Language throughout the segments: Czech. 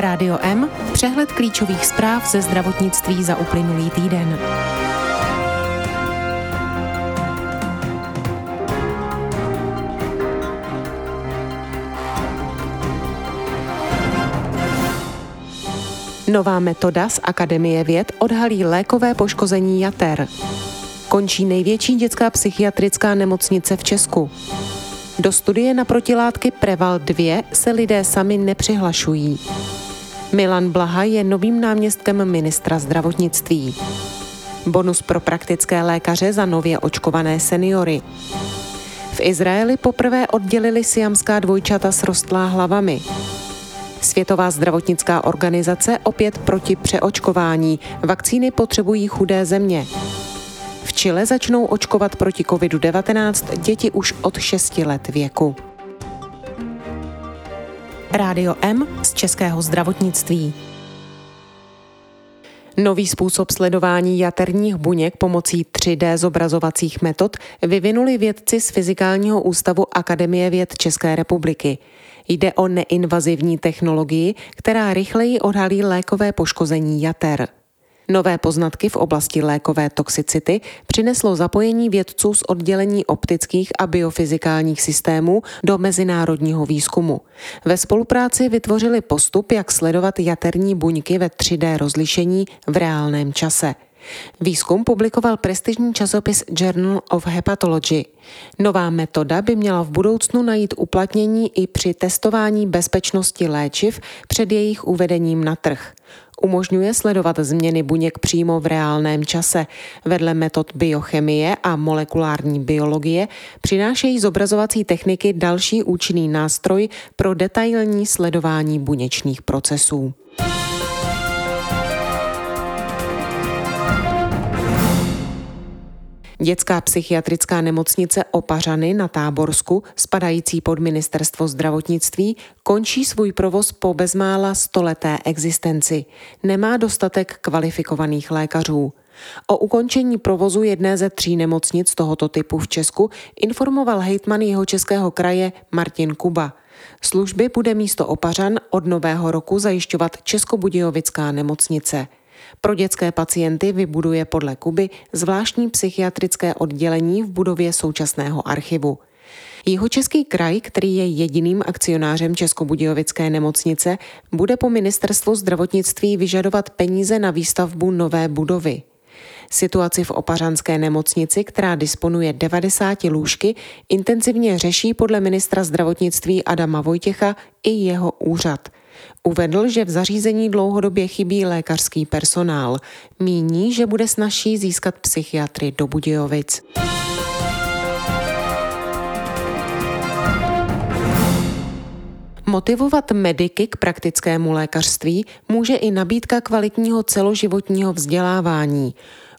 Rádio M, přehled klíčových zpráv ze zdravotnictví za uplynulý týden. Nová metoda z Akademie věd odhalí lékové poškození jater. Končí největší dětská psychiatrická nemocnice v Česku. Do studie na protilátky Preval 2 se lidé sami nepřihlašují. Milan Blaha je novým náměstkem ministra zdravotnictví. Bonus pro praktické lékaře za nově očkované seniory. V Izraeli poprvé oddělili siamská dvojčata s rostlá hlavami. Světová zdravotnická organizace opět proti přeočkování. Vakcíny potřebují chudé země. V Chile začnou očkovat proti COVID-19 děti už od 6 let věku. Rádio M z Českého zdravotnictví. Nový způsob sledování jaterních buněk pomocí 3D zobrazovacích metod vyvinuli vědci z Fyzikálního ústavu Akademie věd České republiky. Jde o neinvazivní technologii, která rychleji odhalí lékové poškození jater. Nové poznatky v oblasti lékové toxicity přineslo zapojení vědců z oddělení optických a biofyzikálních systémů do mezinárodního výzkumu. Ve spolupráci vytvořili postup, jak sledovat jaterní buňky ve 3D rozlišení v reálném čase. Výzkum publikoval prestižní časopis Journal of Hepatology. Nová metoda by měla v budoucnu najít uplatnění i při testování bezpečnosti léčiv před jejich uvedením na trh. Umožňuje sledovat změny buněk přímo v reálném čase. Vedle metod biochemie a molekulární biologie přinášejí zobrazovací techniky další účinný nástroj pro detailní sledování buněčných procesů. Dětská psychiatrická nemocnice Opařany na Táborsku, spadající pod ministerstvo zdravotnictví, končí svůj provoz po bezmála stoleté existenci. Nemá dostatek kvalifikovaných lékařů. O ukončení provozu jedné ze tří nemocnic tohoto typu v Česku informoval hejtman jeho českého kraje Martin Kuba. Služby bude místo Opařan od nového roku zajišťovat Českobudějovická nemocnice. Pro dětské pacienty vybuduje podle Kuby zvláštní psychiatrické oddělení v budově současného archivu. Jeho český kraj, který je jediným akcionářem Českobudějovické nemocnice, bude po ministerstvu zdravotnictví vyžadovat peníze na výstavbu nové budovy. Situaci v opařanské nemocnici, která disponuje 90 lůžky, intenzivně řeší podle ministra zdravotnictví Adama Vojtěcha i jeho úřad – Uvedl, že v zařízení dlouhodobě chybí lékařský personál. Míní, že bude snažší získat psychiatry do Budějovic. Motivovat mediky k praktickému lékařství může i nabídka kvalitního celoživotního vzdělávání.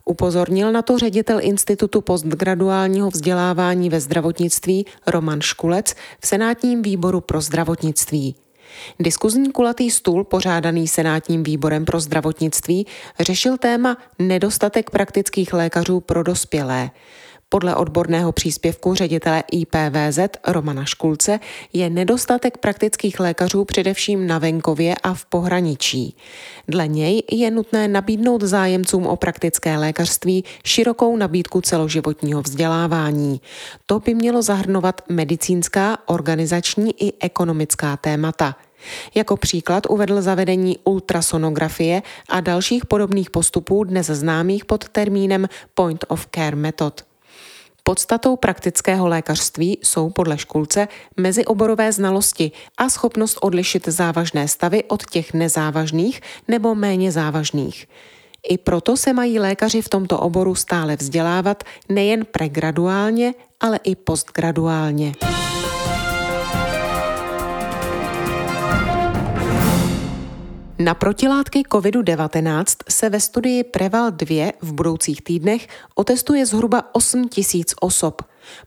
Upozornil na to ředitel Institutu postgraduálního vzdělávání ve zdravotnictví Roman Škulec v Senátním výboru pro zdravotnictví. Diskuzní kulatý stůl, pořádaný Senátním výborem pro zdravotnictví, řešil téma nedostatek praktických lékařů pro dospělé. Podle odborného příspěvku ředitele IPVZ Romana Škulce je nedostatek praktických lékařů především na venkově a v pohraničí. Dle něj je nutné nabídnout zájemcům o praktické lékařství širokou nabídku celoživotního vzdělávání. To by mělo zahrnovat medicínská, organizační i ekonomická témata. Jako příklad uvedl zavedení ultrasonografie a dalších podobných postupů dnes známých pod termínem Point of Care Method. Podstatou praktického lékařství jsou podle škulce mezioborové znalosti a schopnost odlišit závažné stavy od těch nezávažných nebo méně závažných. I proto se mají lékaři v tomto oboru stále vzdělávat nejen pregraduálně, ale i postgraduálně. Na protilátky COVID-19 se ve studii Preval 2 v budoucích týdnech otestuje zhruba 8 tisíc osob.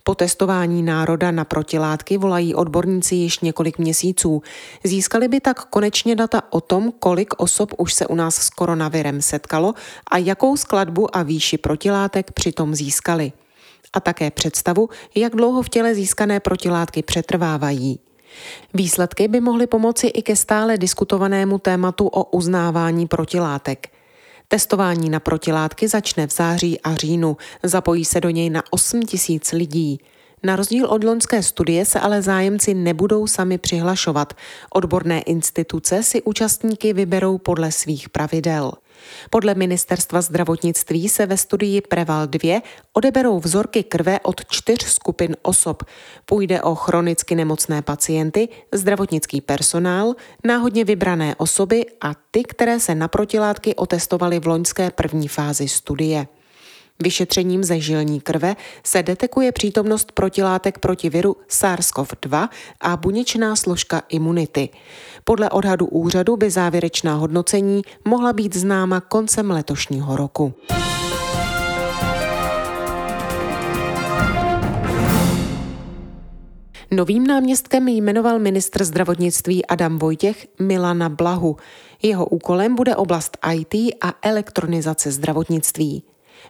Po testování národa na protilátky volají odborníci již několik měsíců. Získali by tak konečně data o tom, kolik osob už se u nás s koronavirem setkalo a jakou skladbu a výši protilátek přitom získali. A také představu, jak dlouho v těle získané protilátky přetrvávají. Výsledky by mohly pomoci i ke stále diskutovanému tématu o uznávání protilátek. Testování na protilátky začne v září a říjnu. Zapojí se do něj na 8 tisíc lidí. Na rozdíl od loňské studie se ale zájemci nebudou sami přihlašovat. Odborné instituce si účastníky vyberou podle svých pravidel. Podle ministerstva zdravotnictví se ve studii Preval 2 odeberou vzorky krve od čtyř skupin osob. Půjde o chronicky nemocné pacienty, zdravotnický personál, náhodně vybrané osoby a ty, které se na protilátky otestovaly v loňské první fázi studie. Vyšetřením ze žilní krve se detekuje přítomnost protilátek proti viru SARS-CoV-2 a buněčná složka imunity. Podle odhadu úřadu by závěrečná hodnocení mohla být známa koncem letošního roku. Novým náměstkem jmenoval ministr zdravotnictví Adam Vojtěch Milana Blahu. Jeho úkolem bude oblast IT a elektronizace zdravotnictví.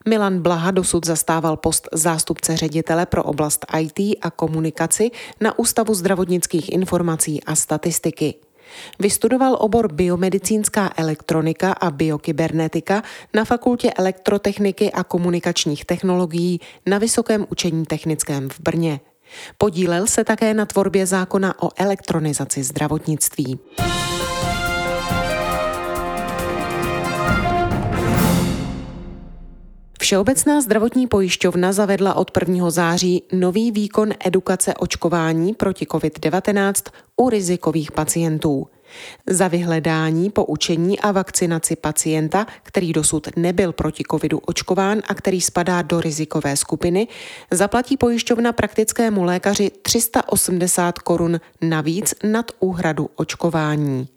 Milan Blaha dosud zastával post zástupce ředitele pro oblast IT a komunikaci na Ústavu zdravotnických informací a statistiky. Vystudoval obor biomedicínská elektronika a biokybernetika na Fakultě elektrotechniky a komunikačních technologií na Vysokém učení technickém v Brně. Podílel se také na tvorbě zákona o elektronizaci zdravotnictví. Všeobecná zdravotní pojišťovna zavedla od 1. září nový výkon edukace očkování proti COVID-19 u rizikových pacientů. Za vyhledání, poučení a vakcinaci pacienta, který dosud nebyl proti covidu očkován a který spadá do rizikové skupiny, zaplatí pojišťovna praktickému lékaři 380 korun navíc nad úhradu očkování.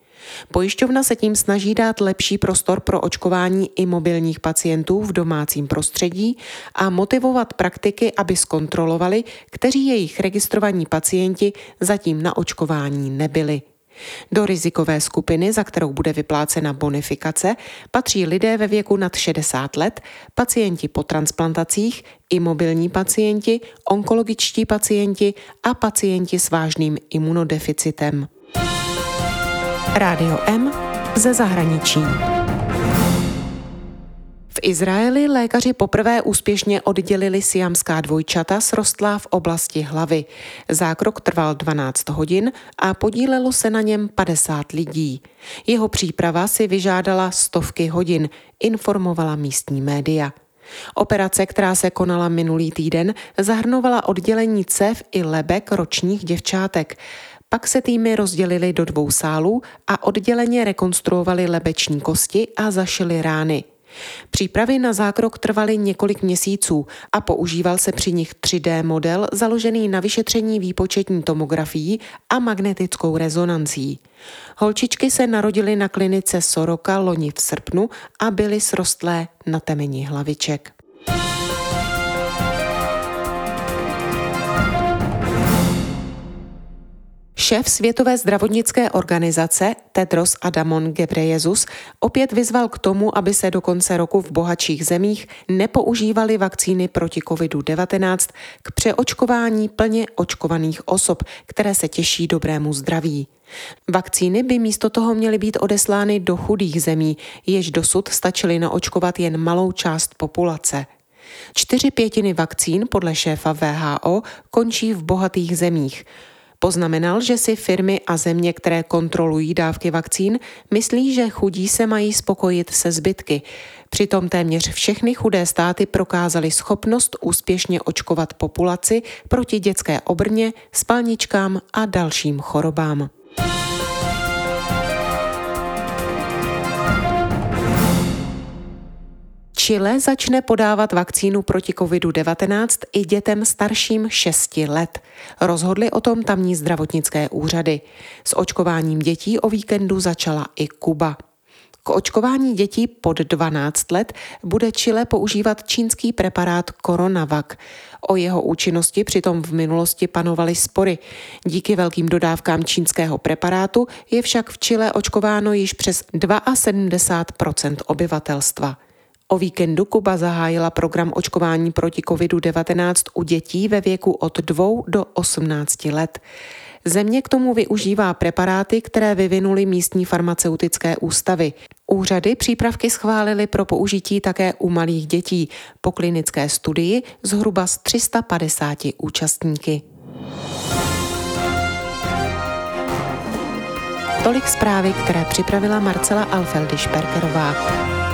Pojišťovna se tím snaží dát lepší prostor pro očkování i mobilních pacientů v domácím prostředí a motivovat praktiky, aby zkontrolovali, kteří jejich registrovaní pacienti zatím na očkování nebyli. Do rizikové skupiny, za kterou bude vyplácena bonifikace, patří lidé ve věku nad 60 let, pacienti po transplantacích, imobilní pacienti, onkologičtí pacienti a pacienti s vážným imunodeficitem. Rádio M ze zahraničí. V Izraeli lékaři poprvé úspěšně oddělili siamská dvojčata srostlá v oblasti hlavy. Zákrok trval 12 hodin a podílelo se na něm 50 lidí. Jeho příprava si vyžádala stovky hodin, informovala místní média. Operace, která se konala minulý týden, zahrnovala oddělení cev i lebek ročních děvčátek. Pak se týmy rozdělily do dvou sálů a odděleně rekonstruovali lebeční kosti a zašili rány. Přípravy na zákrok trvaly několik měsíců a používal se při nich 3D model založený na vyšetření výpočetní tomografií a magnetickou rezonancí. Holčičky se narodily na klinice Soroka loni v srpnu a byly srostlé na temeni hlaviček. Šéf Světové zdravotnické organizace Tedros Adamon Ghebreyesus opět vyzval k tomu, aby se do konce roku v bohatších zemích nepoužívaly vakcíny proti COVID-19 k přeočkování plně očkovaných osob, které se těší dobrému zdraví. Vakcíny by místo toho měly být odeslány do chudých zemí, jež dosud stačily naočkovat jen malou část populace. Čtyři pětiny vakcín podle šéfa VHO končí v bohatých zemích. Poznamenal, že si firmy a země, které kontrolují dávky vakcín, myslí, že chudí se mají spokojit se zbytky. Přitom téměř všechny chudé státy prokázaly schopnost úspěšně očkovat populaci proti dětské obrně, spalničkám a dalším chorobám. Chile začne podávat vakcínu proti COVID-19 i dětem starším 6 let. Rozhodly o tom tamní zdravotnické úřady. S očkováním dětí o víkendu začala i Kuba. K očkování dětí pod 12 let bude Chile používat čínský preparát Coronavac. O jeho účinnosti přitom v minulosti panovaly spory. Díky velkým dodávkám čínského preparátu je však v Chile očkováno již přes 72% obyvatelstva. O víkendu Kuba zahájila program očkování proti COVID-19 u dětí ve věku od 2 do 18 let. Země k tomu využívá preparáty, které vyvinuly místní farmaceutické ústavy. Úřady přípravky schválily pro použití také u malých dětí po klinické studii zhruba z 350 účastníky. Tolik zprávy, které připravila Marcela Alfeldy Šperkerová.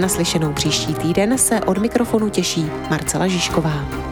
Naslyšenou příští týden se od mikrofonu těší Marcela Žižková.